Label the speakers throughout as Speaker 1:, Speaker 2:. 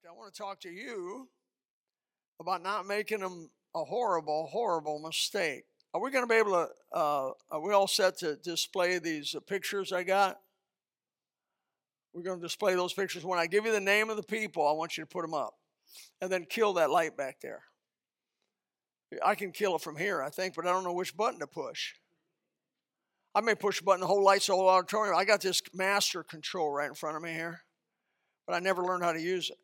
Speaker 1: But I want to talk to you about not making a, a horrible, horrible mistake. Are we going to be able to? Uh, are we all set to display these uh, pictures I got? We're going to display those pictures. When I give you the name of the people, I want you to put them up, and then kill that light back there. I can kill it from here, I think, but I don't know which button to push. I may push a button, the whole light's the whole auditorium. I got this master control right in front of me here, but I never learned how to use it.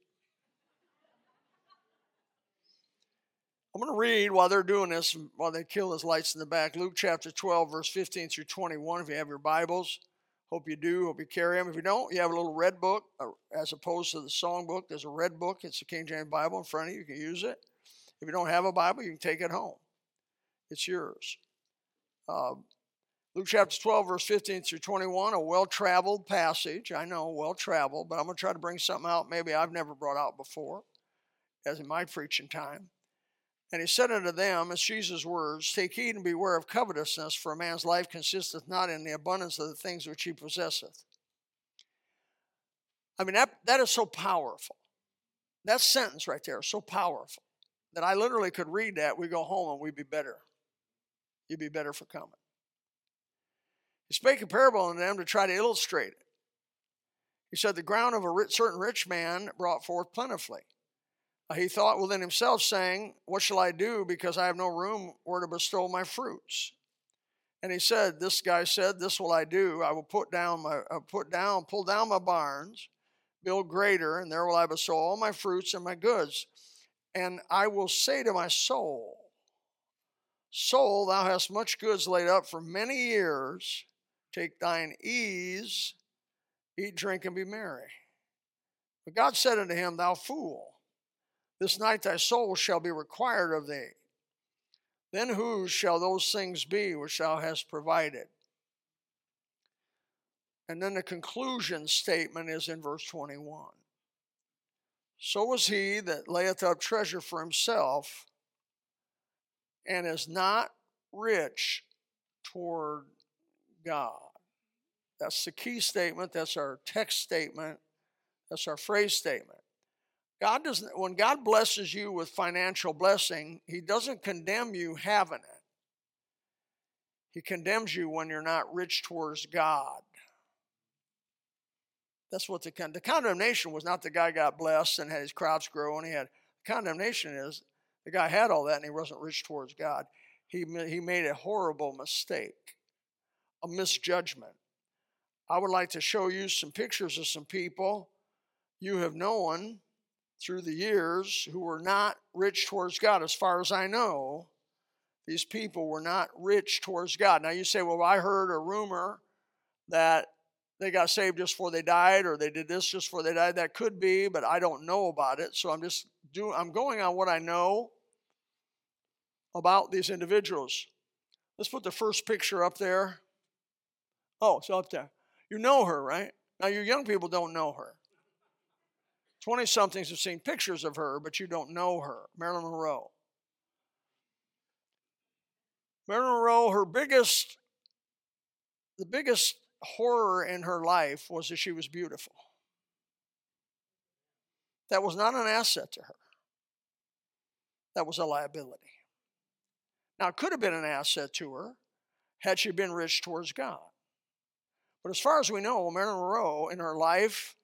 Speaker 1: I'm going to read while they're doing this, while they kill those lights in the back. Luke chapter 12, verse 15 through 21. If you have your Bibles, hope you do. Hope you carry them. If you don't, you have a little red book uh, as opposed to the song book. There's a red book. It's the King James Bible in front of you. You can use it. If you don't have a Bible, you can take it home. It's yours. Uh, Luke chapter 12, verse 15 through 21, a well traveled passage. I know, well traveled, but I'm going to try to bring something out maybe I've never brought out before, as in my preaching time. And he said unto them, as Jesus' words, Take heed and beware of covetousness, for a man's life consisteth not in the abundance of the things which he possesseth. I mean, that, that is so powerful. That sentence right there is so powerful that I literally could read that. We go home and we'd be better. You'd be better for coming. He spake a parable unto them to try to illustrate it. He said, The ground of a rich, certain rich man brought forth plentifully. He thought within himself, saying, What shall I do because I have no room where to bestow my fruits? And he said, This guy said, This will I do. I will put down my uh, put down, pull down my barns, build greater, and there will I bestow all my fruits and my goods. And I will say to my soul, Soul, thou hast much goods laid up for many years. Take thine ease, eat, drink, and be merry. But God said unto him, Thou fool, this night thy soul shall be required of thee. Then whose shall those things be which thou hast provided? And then the conclusion statement is in verse 21. So was he that layeth up treasure for himself and is not rich toward God. That's the key statement. That's our text statement. That's our phrase statement. God doesn't, when God blesses you with financial blessing, He doesn't condemn you having it. He condemns you when you're not rich towards God. That's what the, the condemnation was not the guy got blessed and had his crops grow and he had, condemnation is the guy had all that and he wasn't rich towards God. He, he made a horrible mistake, a misjudgment. I would like to show you some pictures of some people you have known through the years who were not rich towards God. As far as I know, these people were not rich towards God. Now you say, well, I heard a rumor that they got saved just before they died or they did this just before they died. That could be, but I don't know about it. So I'm just doing I'm going on what I know about these individuals. Let's put the first picture up there. Oh, it's up there. You know her, right? Now, you young people don't know her. 20 somethings have seen pictures of her, but you don't know her. Marilyn Monroe. Marilyn Monroe, her biggest, the biggest horror in her life was that she was beautiful. That was not an asset to her, that was a liability. Now, it could have been an asset to her had she been rich towards God. But as far as we know, Marilyn Monroe, in her life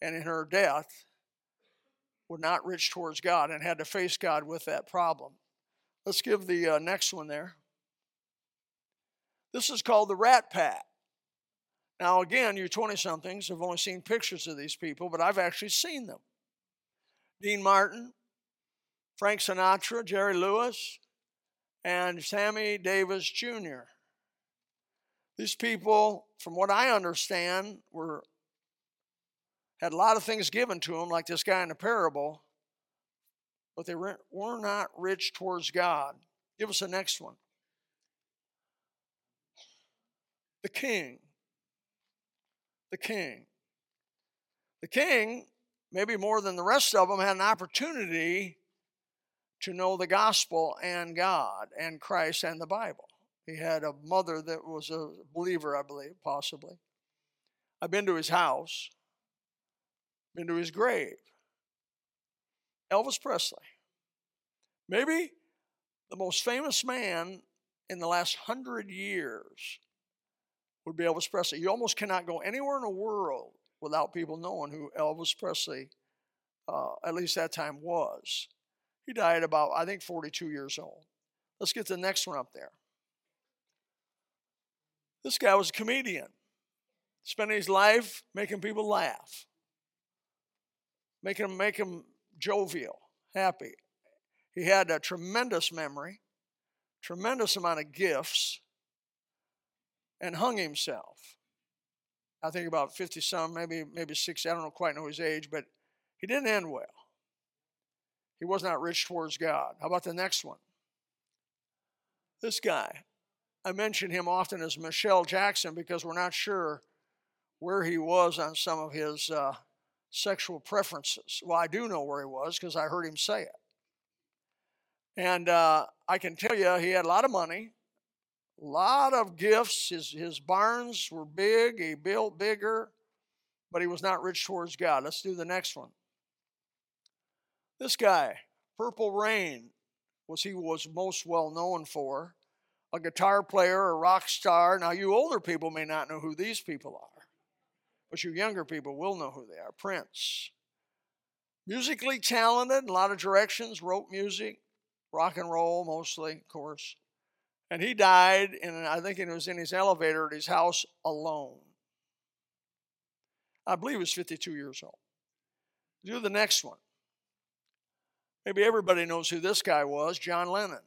Speaker 1: and in her death, were not rich towards God and had to face God with that problem. Let's give the uh, next one there. This is called the Rat Pack. Now, again, you 20 somethings have only seen pictures of these people, but I've actually seen them. Dean Martin, Frank Sinatra, Jerry Lewis, and Sammy Davis Jr. These people, from what I understand, were had a lot of things given to them, like this guy in the parable, but they were not rich towards God. Give us the next one. The king. The king. The king, maybe more than the rest of them, had an opportunity to know the gospel and God and Christ and the Bible. He had a mother that was a believer, I believe, possibly. I've been to his house, been to his grave. Elvis Presley. Maybe the most famous man in the last hundred years would be Elvis Presley. You almost cannot go anywhere in the world without people knowing who Elvis Presley, uh, at least that time, was. He died about, I think, 42 years old. Let's get the next one up there. This guy was a comedian, spending his life making people laugh, making him make him jovial, happy. He had a tremendous memory, tremendous amount of gifts, and hung himself. I think about 50 some, maybe maybe 60, I don't know quite know his age, but he didn't end well. He was not rich towards God. How about the next one? This guy. I mention him often as Michelle Jackson because we're not sure where he was on some of his uh, sexual preferences. Well, I do know where he was because I heard him say it. And uh, I can tell you, he had a lot of money, a lot of gifts. His, his barns were big, he built bigger, but he was not rich towards God. Let's do the next one. This guy, Purple Rain, was he was most well known for. A guitar player, a rock star. Now, you older people may not know who these people are, but you younger people will know who they are. Prince. Musically talented, in a lot of directions, wrote music, rock and roll mostly, of course. And he died, and I think it was in his elevator at his house alone. I believe he was 52 years old. Do the next one. Maybe everybody knows who this guy was John Lennon.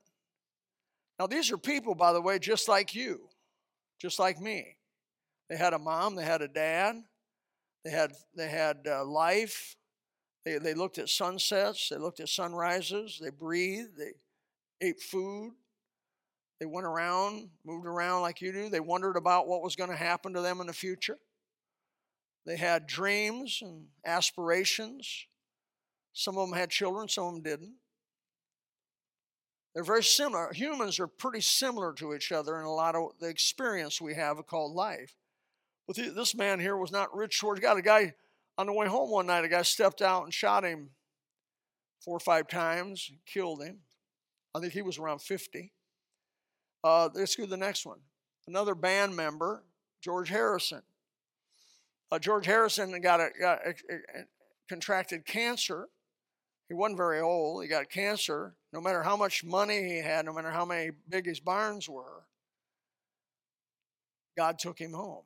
Speaker 1: Now, these are people, by the way, just like you, just like me. They had a mom, they had a dad, they had, they had uh, life, they, they looked at sunsets, they looked at sunrises, they breathed, they ate food, they went around, moved around like you do. They wondered about what was going to happen to them in the future. They had dreams and aspirations. Some of them had children, some of them didn't. They're very similar. Humans are pretty similar to each other in a lot of the experience we have called life. But this man here was not rich towards God. A guy on the way home one night, a guy stepped out and shot him four or five times, killed him. I think he was around 50. Uh, let's go to the next one. Another band member, George Harrison. Uh, George Harrison got, a, got a, a, contracted cancer he wasn't very old. He got cancer. No matter how much money he had, no matter how many big his barns were, God took him home.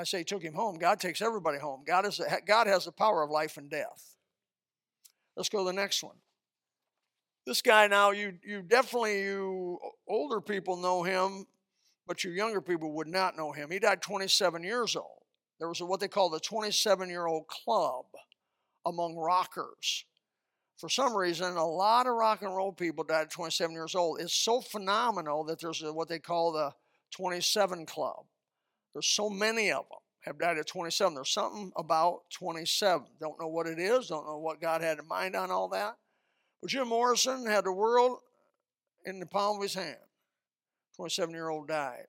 Speaker 1: I say took him home. God takes everybody home. God, is God has the power of life and death. Let's go to the next one. This guy now, you you definitely you older people know him, but you younger people would not know him. He died 27 years old. There was a, what they call the 27 year old club among rockers for some reason, a lot of rock and roll people died at 27 years old. It's so phenomenal that there's a, what they call the 27 Club. There's so many of them have died at 27. There's something about 27. Don't know what it is. Don't know what God had in mind on all that. But Jim Morrison had the world in the palm of his hand. 27 year old died.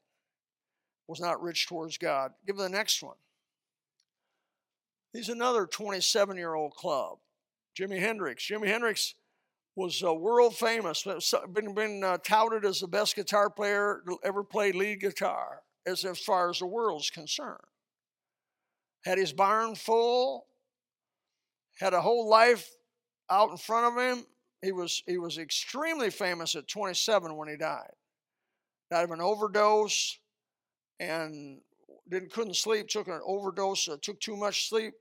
Speaker 1: Was not rich towards God. Give me the next one. He's another 27 year old club. Jimi Hendrix. Jimi Hendrix was uh, world famous, been, been uh, touted as the best guitar player to ever play lead guitar, as, as far as the world's concerned. Had his barn full, had a whole life out in front of him. He was, he was extremely famous at 27 when he died. Died of an overdose and didn't couldn't sleep, took an overdose, uh, took too much sleep,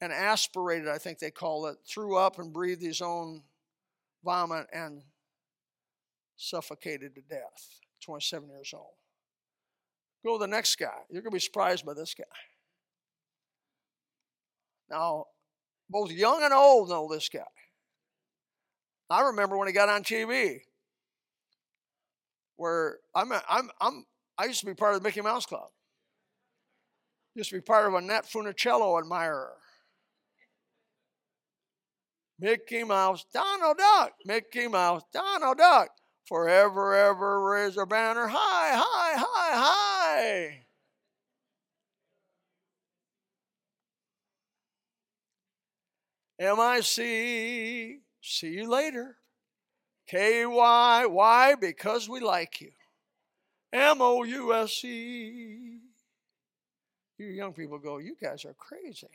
Speaker 1: and aspirated, I think they call it, threw up and breathed his own vomit and suffocated to death. 27 years old. Go to the next guy. You're going to be surprised by this guy. Now, both young and old know this guy. I remember when he got on TV, where I'm, I'm, I'm, I used to be part of the Mickey Mouse Club. Used to be part of Annette Funicello admirer. Mickey Mouse, Donald Duck, Mickey Mouse, Donald Duck. Forever, ever raise a banner high, high, high, high. M I C See you later. K Y. Why? Because we like you. M O U S E. You young people go, you guys are crazy.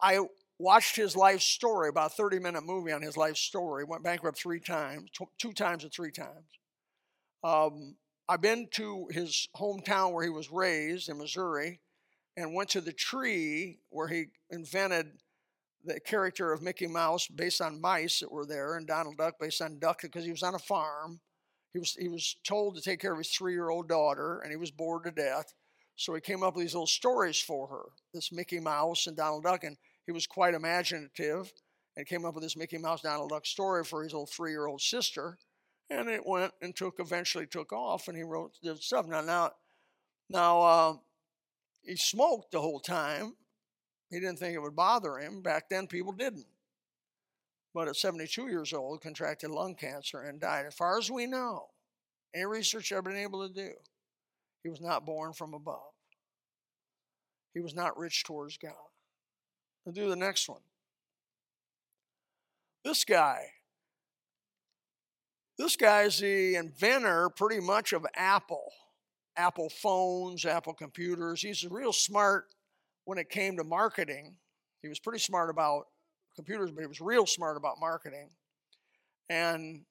Speaker 1: I watched his life story, about a 30 minute movie on his life story. Went bankrupt three times, two times or three times. Um, I've been to his hometown where he was raised in Missouri and went to the tree where he invented the character of Mickey Mouse based on mice that were there and Donald Duck based on duck because he was on a farm. He was, he was told to take care of his three year old daughter and he was bored to death. So he came up with these little stories for her this Mickey Mouse and Donald Duck. And he was quite imaginative and came up with this Mickey Mouse Donald Duck story for his old sister. And it went and took eventually took off, and he wrote the stuff. Now, now, now, uh, he smoked the whole time. He didn't think it would bother him. Back then, people didn't. But at 72 years old, contracted lung cancer and died. As far as we know, any research I've been able to do, he was not born from above. He was not rich towards God. I'll do the next one. This guy. This guy is the inventor pretty much of Apple. Apple phones, Apple computers. He's real smart when it came to marketing. He was pretty smart about computers, but he was real smart about marketing. And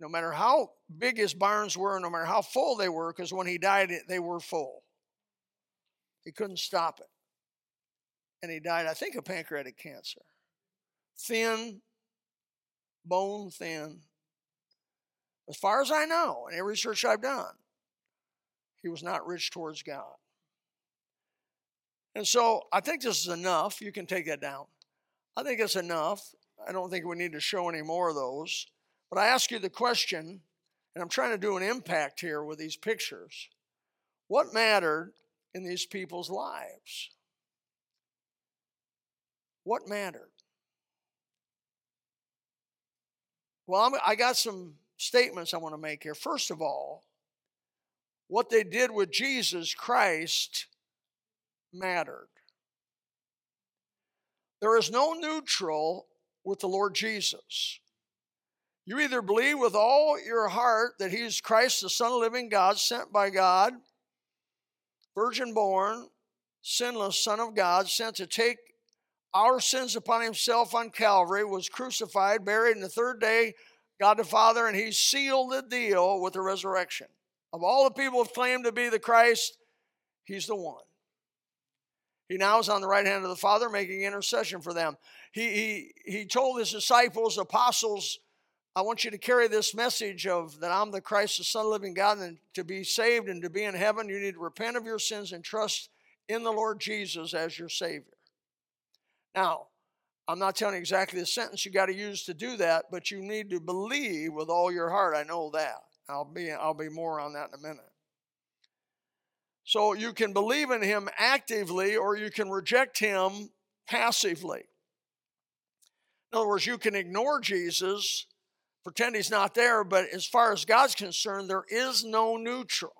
Speaker 1: no matter how big his barns were, no matter how full they were, because when he died, they were full. He couldn't stop it and he died, I think, of pancreatic cancer. Thin, bone thin. As far as I know, in every research I've done, he was not rich towards God. And so I think this is enough. You can take that down. I think it's enough. I don't think we need to show any more of those. But I ask you the question, and I'm trying to do an impact here with these pictures. What mattered in these people's lives? What mattered? Well, I'm, i got some statements I want to make here. First of all, what they did with Jesus Christ mattered. There is no neutral with the Lord Jesus. You either believe with all your heart that He's Christ, the Son of the living God, sent by God, virgin born, sinless Son of God, sent to take our sins upon himself on Calvary, was crucified, buried, and the third day, God the Father, and he sealed the deal with the resurrection. Of all the people who claim to be the Christ, he's the one. He now is on the right hand of the Father making intercession for them. He, he, he told his disciples, apostles, I want you to carry this message of that I'm the Christ, the Son of the living God, and to be saved and to be in heaven, you need to repent of your sins and trust in the Lord Jesus as your Savior. Now, I'm not telling you exactly the sentence you got to use to do that, but you need to believe with all your heart. I know that. I'll be I'll be more on that in a minute. So you can believe in him actively or you can reject him passively. In other words, you can ignore Jesus, pretend he's not there, but as far as God's concerned, there is no neutral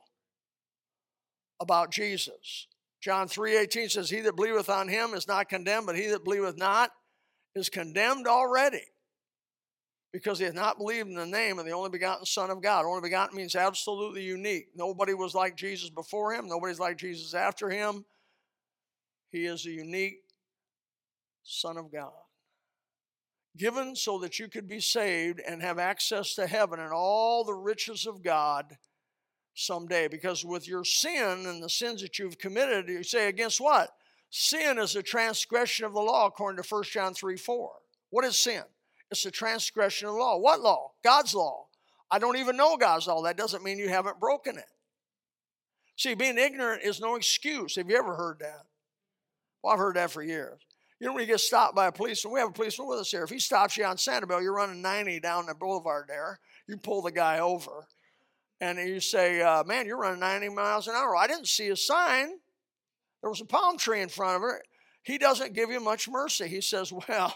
Speaker 1: about Jesus. John 3:18 says, He that believeth on him is not condemned, but he that believeth not is condemned already. Because he hath not believed in the name of the only begotten Son of God. Only begotten means absolutely unique. Nobody was like Jesus before him, nobody's like Jesus after him. He is a unique Son of God. Given so that you could be saved and have access to heaven and all the riches of God someday. Because with your sin and the sins that you've committed, you say, against what? Sin is a transgression of the law, according to 1 John 3 4. What is sin? It's a transgression of the law. What law? God's law. I don't even know God's law. That doesn't mean you haven't broken it. See, being ignorant is no excuse. Have you ever heard that? Well, I've heard that for years. You know, when you get stopped by a policeman, we have a policeman with us here. If he stops you on Sanibel, you're running 90 down the boulevard there, you pull the guy over and you say, uh, Man, you're running 90 miles an hour. I didn't see a sign. There was a palm tree in front of it. He doesn't give you much mercy. He says, Well,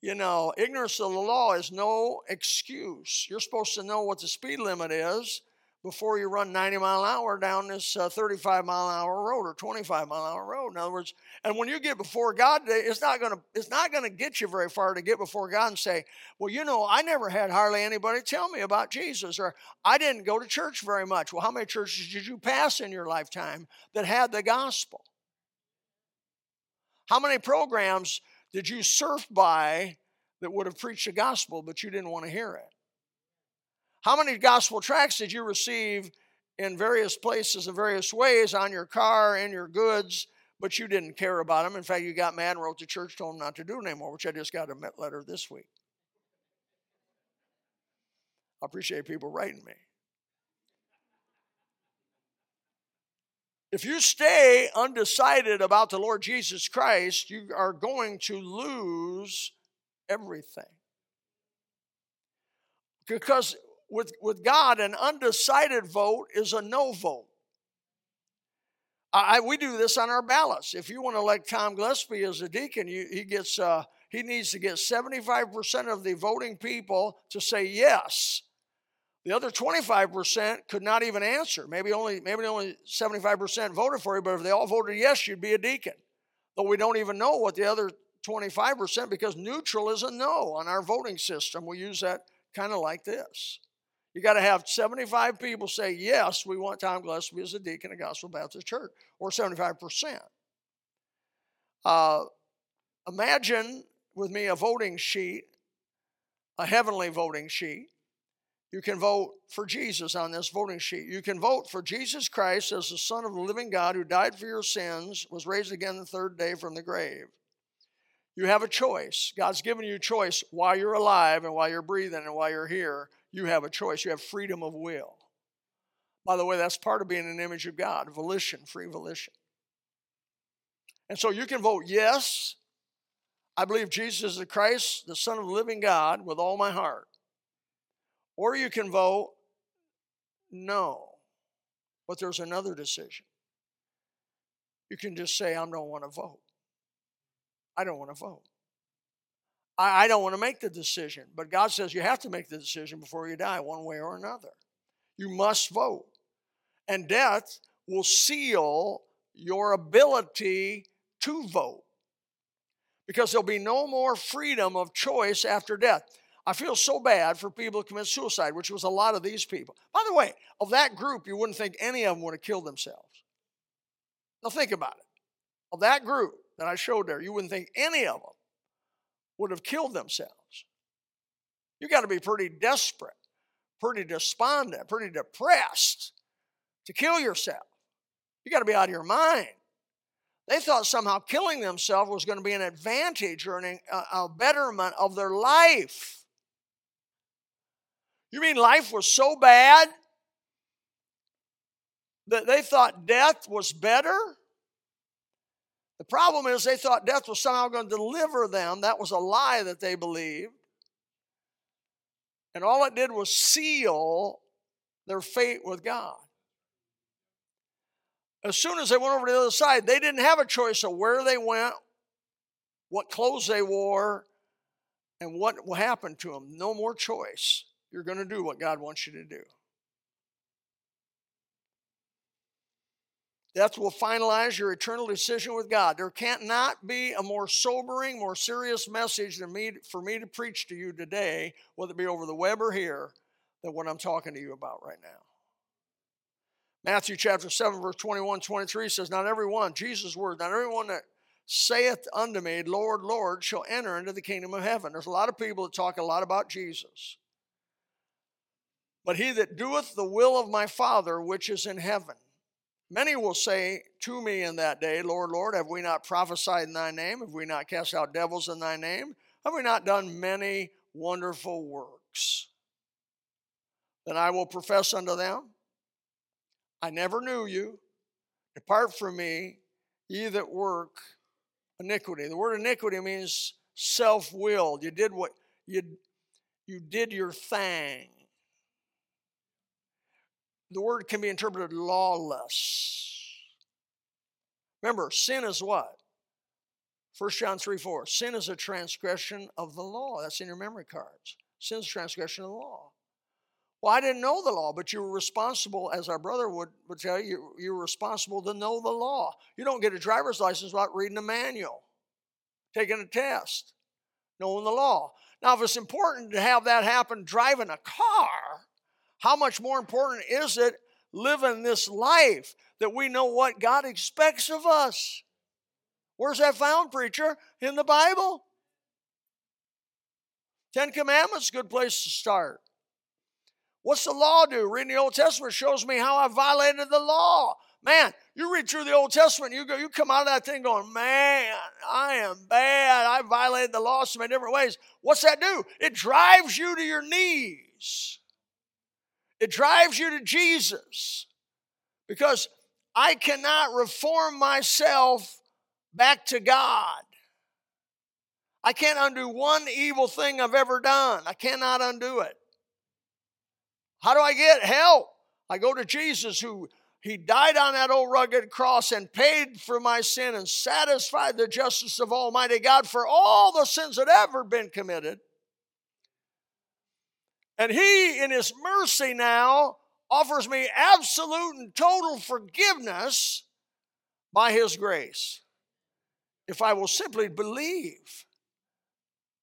Speaker 1: you know, ignorance of the law is no excuse. You're supposed to know what the speed limit is, before you run 90 mile an hour down this uh, 35 mile an hour road or 25 mile an hour road. In other words, and when you get before God, it's not to it's not going to get you very far to get before God and say, "Well, you know, I never had hardly anybody tell me about Jesus," or "I didn't go to church very much." Well, how many churches did you pass in your lifetime that had the gospel? How many programs did you surf by that would have preached the gospel, but you didn't want to hear it? How many gospel tracts did you receive in various places in various ways on your car and your goods, but you didn't care about them? In fact, you got mad and wrote to church, told them not to do it anymore, which I just got a letter this week. I appreciate people writing me. If you stay undecided about the Lord Jesus Christ, you are going to lose everything. Because with, with God, an undecided vote is a no vote. I, we do this on our ballots. If you want to elect Tom Gillespie as a deacon, you, he gets uh, he needs to get 75% of the voting people to say yes. The other 25% could not even answer. Maybe only maybe only 75% voted for you, but if they all voted yes, you'd be a deacon. Though we don't even know what the other 25% because neutral is a no on our voting system. We use that kind of like this. You got to have 75 people say, yes, we want Tom Gillespie as a deacon of Gospel Baptist Church, or 75%. Uh, imagine with me a voting sheet, a heavenly voting sheet. You can vote for Jesus on this voting sheet. You can vote for Jesus Christ as the Son of the living God who died for your sins, was raised again the third day from the grave. You have a choice. God's given you a choice while you're alive and while you're breathing and while you're here you have a choice. You have freedom of will. By the way, that's part of being an image of God volition, free volition. And so you can vote yes, I believe Jesus is the Christ, the Son of the living God, with all my heart. Or you can vote no. But there's another decision. You can just say, I don't want to vote. I don't want to vote. I, I don't want to make the decision. But God says you have to make the decision before you die, one way or another. You must vote. And death will seal your ability to vote because there'll be no more freedom of choice after death. I feel so bad for people who commit suicide, which was a lot of these people. By the way, of that group, you wouldn't think any of them would have killed themselves. Now, think about it. Of that group that I showed there, you wouldn't think any of them would have killed themselves. You got to be pretty desperate, pretty despondent, pretty depressed to kill yourself. You got to be out of your mind. They thought somehow killing themselves was going to be an advantage or an, a, a betterment of their life. You mean life was so bad that they thought death was better? The problem is they thought death was somehow going to deliver them. That was a lie that they believed. And all it did was seal their fate with God. As soon as they went over to the other side, they didn't have a choice of where they went, what clothes they wore, and what happened to them. No more choice. You're going to do what God wants you to do. That will finalize your eternal decision with God. There can't not be a more sobering, more serious message than me for me to preach to you today, whether it be over the web or here, than what I'm talking to you about right now. Matthew chapter 7, verse 21, 23 says, Not everyone, Jesus' word, not everyone that saith unto me, Lord, Lord, shall enter into the kingdom of heaven. There's a lot of people that talk a lot about Jesus. But he that doeth the will of my Father which is in heaven. Many will say to me in that day, Lord, Lord, have we not prophesied in thy name? Have we not cast out devils in thy name? Have we not done many wonderful works? Then I will profess unto them, I never knew you. Depart from me, ye that work iniquity. The word iniquity means self-willed. You did what you you did your thing the word can be interpreted lawless. Remember, sin is what? 1 John 3 4. Sin is a transgression of the law. That's in your memory cards. Sin is transgression of the law. Well, I didn't know the law, but you were responsible, as our brother would, would tell you, you were responsible to know the law. You don't get a driver's license without reading a manual, taking a test, knowing the law. Now, if it's important to have that happen driving a car, how much more important is it living this life that we know what God expects of us? Where's that found, preacher? In the Bible? Ten Commandments, good place to start. What's the law do? Reading the Old Testament shows me how I violated the law. Man, you read through the Old Testament, you go, you come out of that thing going, man, I am bad. I violated the law so many different ways. What's that do? It drives you to your knees. It drives you to Jesus. Because I cannot reform myself back to God. I can't undo one evil thing I've ever done. I cannot undo it. How do I get help? I go to Jesus who he died on that old rugged cross and paid for my sin and satisfied the justice of Almighty God for all the sins that ever been committed. And he, in his mercy now, offers me absolute and total forgiveness by his grace. If I will simply believe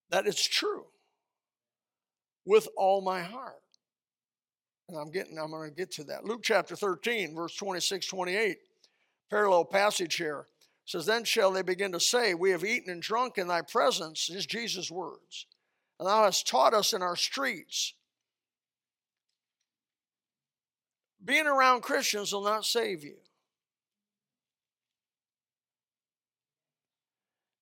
Speaker 1: that it's true with all my heart. And I'm getting, I'm going to get to that. Luke chapter 13, verse 26, 28, parallel passage here says, Then shall they begin to say, We have eaten and drunk in thy presence, is Jesus' words. And thou hast taught us in our streets. Being around Christians will not save you.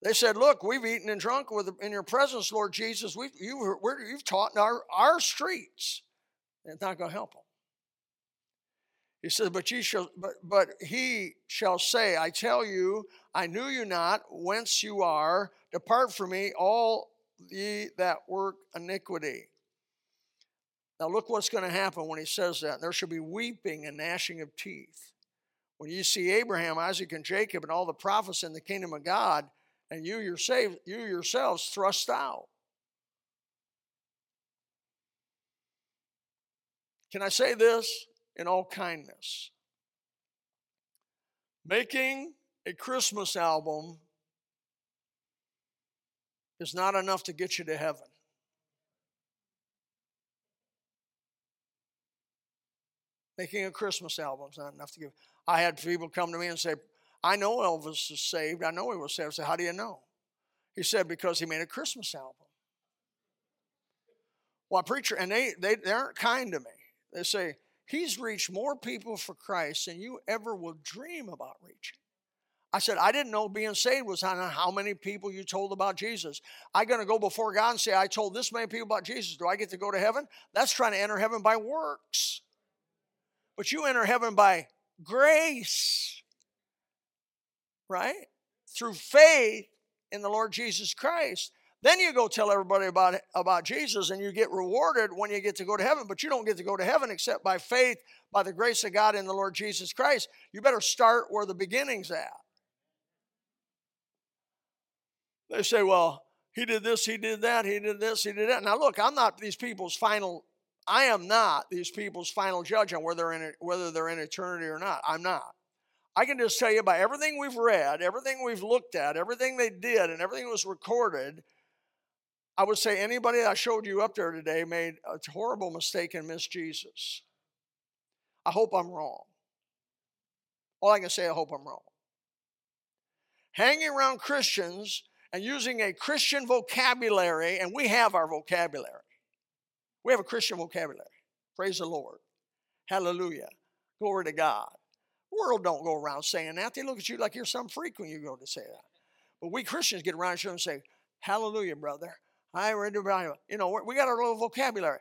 Speaker 1: They said, Look, we've eaten and drunk with, in your presence, Lord Jesus. We've, you, have taught in our, our streets. It's not going to help them. He says, but, ye shall, but, but he shall say, I tell you, I knew you not, whence you are. Depart from me, all ye that work iniquity. Now, look what's going to happen when he says that. There shall be weeping and gnashing of teeth. When you see Abraham, Isaac, and Jacob, and all the prophets in the kingdom of God, and you, yourself, you yourselves thrust out. Can I say this in all kindness? Making a Christmas album is not enough to get you to heaven. Making a Christmas album is not enough to give. I had people come to me and say, I know Elvis is saved. I know he was saved. I said, How do you know? He said, Because he made a Christmas album. Well, preacher, and they, they, they aren't kind to me. They say, He's reached more people for Christ than you ever will dream about reaching. I said, I didn't know being saved was on how many people you told about Jesus. I going to go before God and say, I told this many people about Jesus. Do I get to go to heaven? That's trying to enter heaven by works. But you enter heaven by grace, right? Through faith in the Lord Jesus Christ. Then you go tell everybody about, about Jesus and you get rewarded when you get to go to heaven, but you don't get to go to heaven except by faith, by the grace of God in the Lord Jesus Christ. You better start where the beginning's at. They say, well, he did this, he did that, he did this, he did that. Now, look, I'm not these people's final, I am not these people's final judge on whether, in, whether they're in eternity or not. I'm not. I can just tell you by everything we've read, everything we've looked at, everything they did, and everything that was recorded I would say anybody I showed you up there today made a horrible mistake and missed Jesus. I hope I'm wrong. All I can say, I hope I'm wrong. Hanging around Christians and using a Christian vocabulary, and we have our vocabulary. We have a Christian vocabulary. Praise the Lord. Hallelujah. Glory to God. The world don't go around saying that. They look at you like you're some freak when you go to say that. But we Christians get around and say, Hallelujah, brother. I read the Bible. You know, we got our little vocabulary.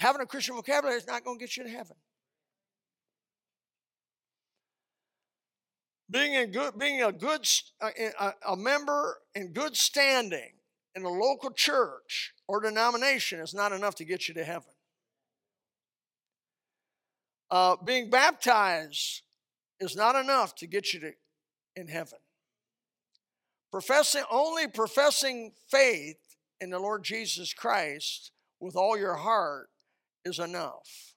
Speaker 1: Having a Christian vocabulary is not going to get you to heaven. Being a good, being a good, uh, a, uh, a member in good standing in a local church or denomination is not enough to get you to heaven. Uh, being baptized is not enough to get you to in heaven. Professing only professing faith in the Lord Jesus Christ with all your heart is enough.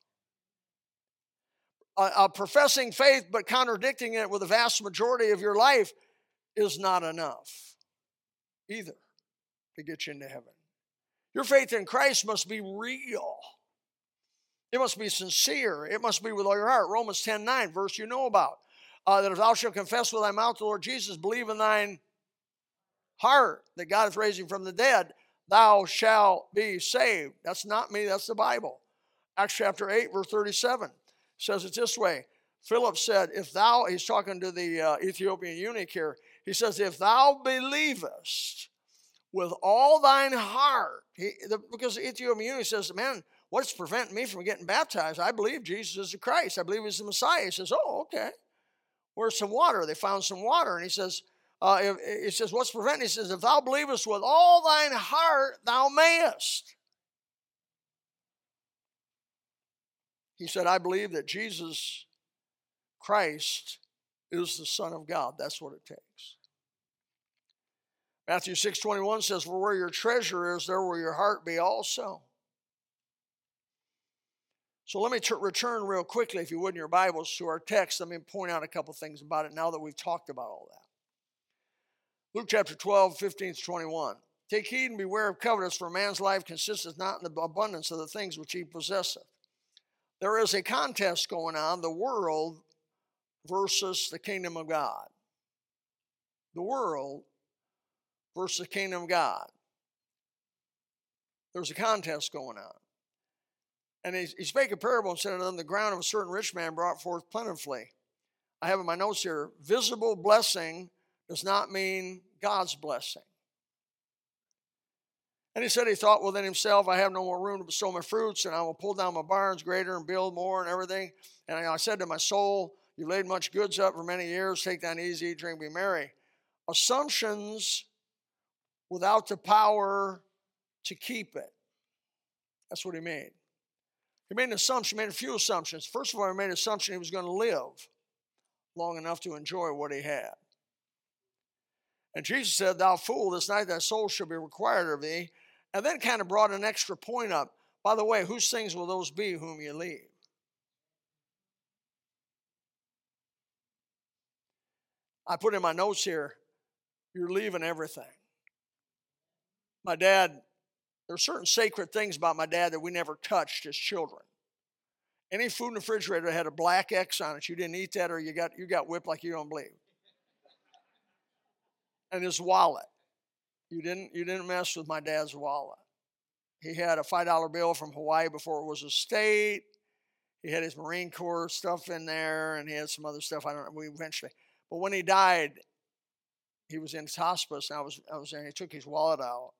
Speaker 1: a, professing faith but contradicting it with the vast majority of your life is not enough either to get you into heaven. Your faith in Christ must be real. It must be sincere. It must be with all your heart. Romans 10 9, verse you know about. Uh, that if thou shalt confess with thy mouth the Lord Jesus, believe in thine heart that God raised him from the dead, thou shalt be saved. That's not me, that's the Bible. Acts chapter 8, verse 37 says it this way Philip said, If thou, he's talking to the uh, Ethiopian eunuch here, he says, If thou believest with all thine heart, he, the, because the Ethiopian eunuch says, Man, what's preventing me from getting baptized? I believe Jesus is the Christ. I believe he's the Messiah. He says, Oh, okay. Where's some water? They found some water. And he says, uh, if, he says, What's preventing? He says, If thou believest with all thine heart, thou mayest. He said, I believe that Jesus Christ is the Son of God. That's what it takes. Matthew 6 21 says, For where your treasure is, there will your heart be also. So let me t- return real quickly, if you would, in your Bibles to our text. Let me point out a couple things about it now that we've talked about all that. Luke chapter 12, 15 to 21. Take heed and beware of covetous, for man's life consisteth not in the abundance of the things which he possesseth. There is a contest going on, the world versus the kingdom of God. The world versus the kingdom of God. There's a contest going on. And he, he spake a parable and said unto them, The ground of a certain rich man brought forth plentifully. I have in my notes here visible blessing does not mean God's blessing. And he said he thought within himself, I have no more room to sow my fruits, and I will pull down my barns greater and build more and everything. And I said to my soul, You've laid much goods up for many years. Take down easy, drink, be merry. Assumptions without the power to keep it. That's what he made. He made an assumption, made a few assumptions. First of all, he made an assumption he was going to live long enough to enjoy what he had. And Jesus said, Thou fool, this night thy soul shall be required of thee and then kind of brought an extra point up. By the way, whose things will those be whom you leave? I put in my notes here, you're leaving everything. My dad, there are certain sacred things about my dad that we never touched as children. Any food in the refrigerator had a black X on it, you didn't eat that or you got you got whipped like you don't believe. And his wallet. You didn't you didn't mess with my dad's wallet. He had a five dollar bill from Hawaii before it was a state. He had his Marine Corps stuff in there, and he had some other stuff. I don't know. We eventually, but when he died, he was in his hospice, and I was I was there. And he took his wallet out.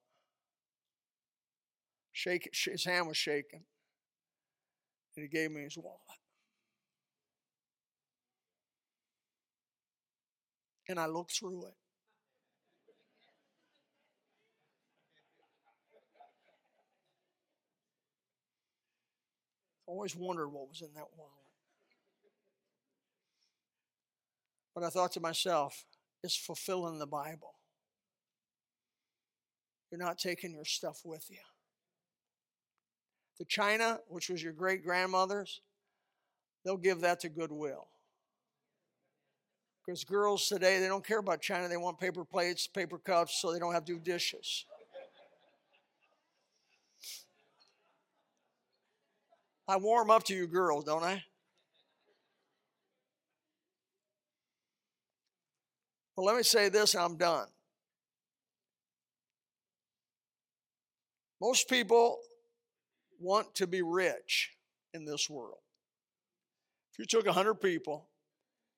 Speaker 1: Shake his hand was shaking, and he gave me his wallet. And I looked through it. I always wondered what was in that wallet. But I thought to myself, it's fulfilling the Bible. You're not taking your stuff with you. China, which was your great grandmother's, they'll give that to Goodwill. Because girls today, they don't care about china. They want paper plates, paper cups, so they don't have to do dishes. I warm up to you girls, don't I? Well, let me say this I'm done. Most people want to be rich in this world. If you took 100 people,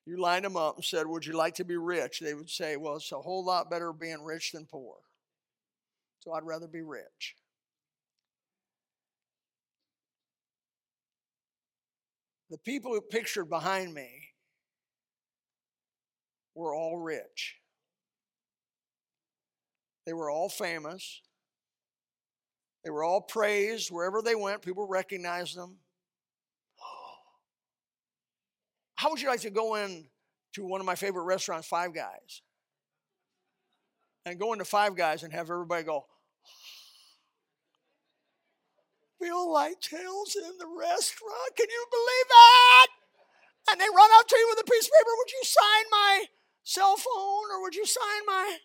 Speaker 1: you lined them up and said, Would you like to be rich? They would say, Well, it's a whole lot better being rich than poor. So I'd rather be rich. The people who pictured behind me were all rich. They were all famous. They were all praised wherever they went. People recognized them. How would you like to go in to one of my favorite restaurants, Five Guys? And go into Five Guys and have everybody go, feel like tails in the restaurant. Can you believe that? and they run up to you with a piece of paper. Would you sign my cell phone or would you sign my?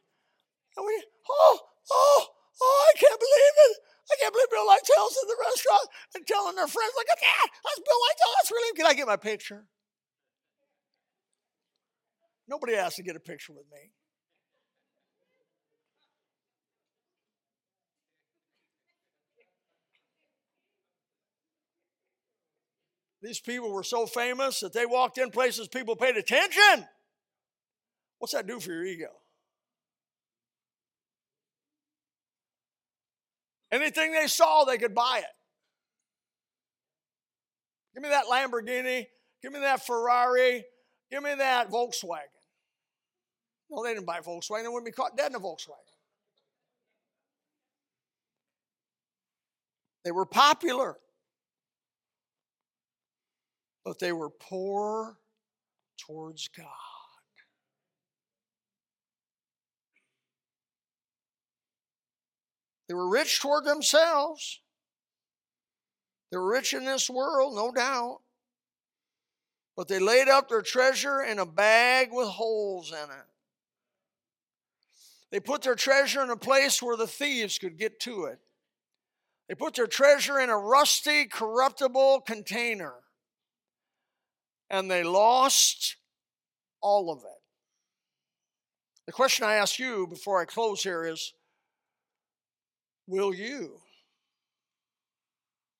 Speaker 1: And we, oh, oh, oh, I can't believe it. I can't believe Bill Lightell's in the restaurant and telling their friends, look at that. That's Bill Lightell. That's really, can I get my picture? Nobody asked to get a picture with me. These people were so famous that they walked in places people paid attention. What's that do for your ego? Anything they saw, they could buy it. Give me that Lamborghini. Give me that Ferrari. Give me that Volkswagen. No, they didn't buy Volkswagen. They wouldn't be caught dead in a Volkswagen. They were popular, but they were poor towards God. They were rich toward themselves. They were rich in this world, no doubt. But they laid up their treasure in a bag with holes in it. They put their treasure in a place where the thieves could get to it. They put their treasure in a rusty, corruptible container. And they lost all of it. The question I ask you before I close here is Will you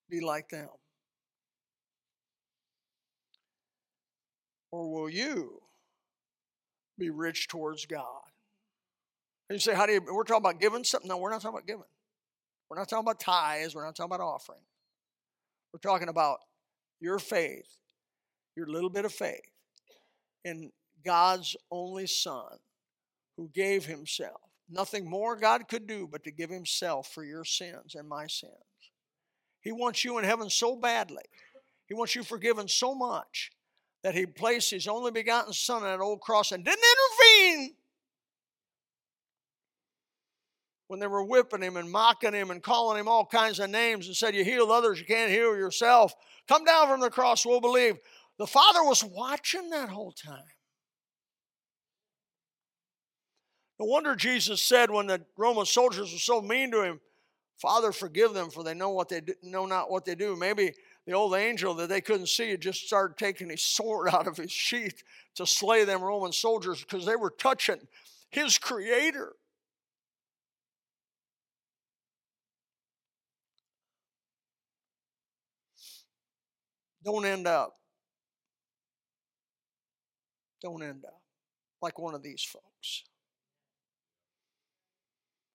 Speaker 1: be like them? Or will you be rich towards God? And you say, how do you, we're talking about giving something? No, we're not talking about giving. We're not talking about tithes. We're not talking about offering. We're talking about your faith, your little bit of faith in God's only Son who gave himself Nothing more God could do but to give Himself for your sins and my sins. He wants you in heaven so badly. He wants you forgiven so much that He placed His only begotten Son on that old cross and didn't intervene when they were whipping him and mocking him and calling him all kinds of names and said, You heal others, you can't heal yourself. Come down from the cross, we'll believe. The Father was watching that whole time. No wonder Jesus said when the Roman soldiers were so mean to him, Father, forgive them, for they know what they do, know not what they do. Maybe the old angel that they couldn't see had just started taking his sword out of his sheath to slay them Roman soldiers because they were touching his creator. Don't end up. Don't end up like one of these folks.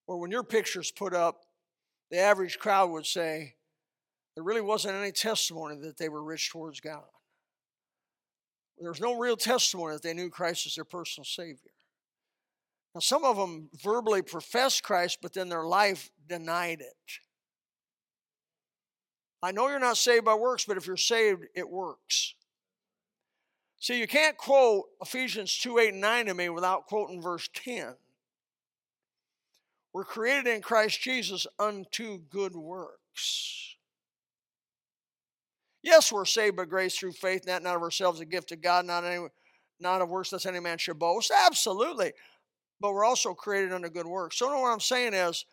Speaker 1: Or when your picture's put up, the average crowd would say, there really wasn't any testimony that they were rich towards God. There's no real testimony that they knew Christ as their personal Savior. Now, some of them verbally professed Christ, but then their life denied it. I know you're not saved by works, but if you're saved, it works. See, you can't quote Ephesians 2 8 and 9 to me without quoting verse 10. We're created in Christ Jesus unto good works. Yes, we're saved by grace through faith, not, not of ourselves, a gift of God, not, any, not of works that any man should boast. Absolutely. But we're also created unto good works. So, know what I'm saying is,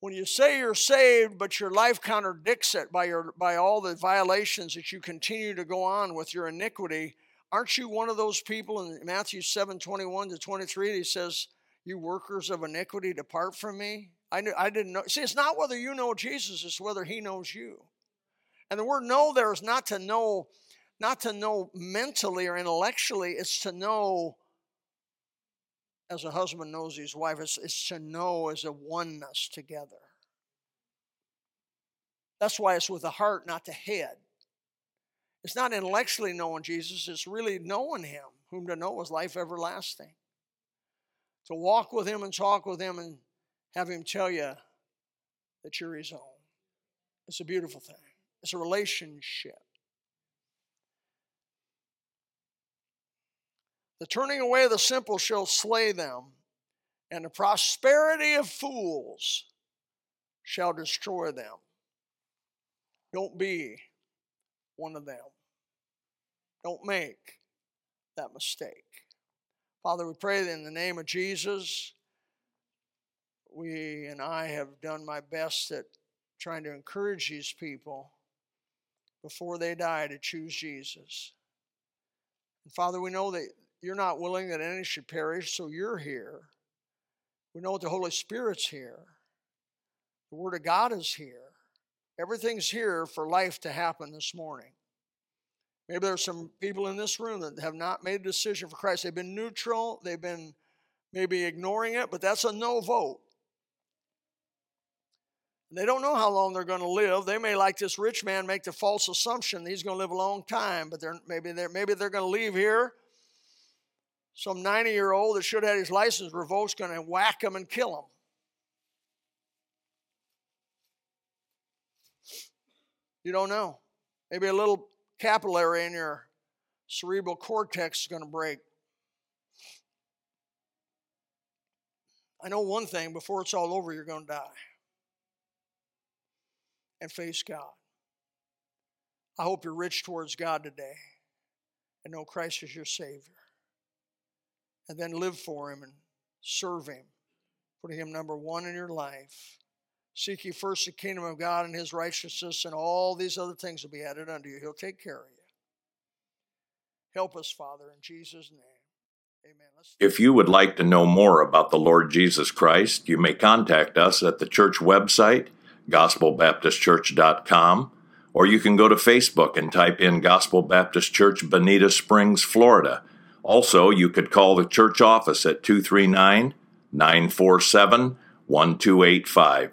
Speaker 1: when you say you're saved, but your life contradicts it by, your, by all the violations that you continue to go on with your iniquity, aren't you one of those people in Matthew 7 21 to 23? He says, you workers of iniquity, depart from me. I, knew, I didn't know. See, it's not whether you know Jesus, it's whether he knows you. And the word know there is not to know, not to know mentally or intellectually, it's to know as a husband knows his wife, it's, it's to know as a oneness together. That's why it's with the heart, not the head. It's not intellectually knowing Jesus, it's really knowing him, whom to know is life everlasting to walk with Him and talk with Him and have Him tell you that you're His own. It's a beautiful thing, it's a relationship. The turning away of the simple shall slay them, and the prosperity of fools shall destroy them. Don't be one of them. Don't make that mistake. Father, we pray in the name of Jesus. We and I have done my best at trying to encourage these people before they die to choose Jesus. And Father, we know that you're not willing that any should perish, so you're here. We know that the Holy Spirit's here. The Word of God is here. Everything's here for life to happen this morning. Maybe there's some people in this room that have not made a decision for Christ. They've been neutral, they've been maybe ignoring it, but that's a no vote. They don't know how long they're going to live. They may, like this rich man, make the false assumption that he's going to live a long time, but they're, maybe they're, maybe they're going to leave here. Some 90 year old that should have had his license revoked is going to whack him and kill him. You don't know. Maybe a little capillary in your cerebral cortex is going to break. I know one thing before it's all over, you're going to die and face God. I hope you're rich towards God today and know Christ is your Savior. And then live for Him and serve Him, putting Him number one in your life Seek ye first the kingdom of God and his righteousness, and all these other things will be added unto you. He'll take care of you. Help us, Father, in Jesus' name. Amen. Let's
Speaker 2: if you would like to know more about the Lord Jesus Christ, you may contact us at the church website, gospelbaptistchurch.com, or you can go to Facebook and type in Gospel Baptist Church, Bonita Springs, Florida. Also, you could call the church office at 239 947 1285.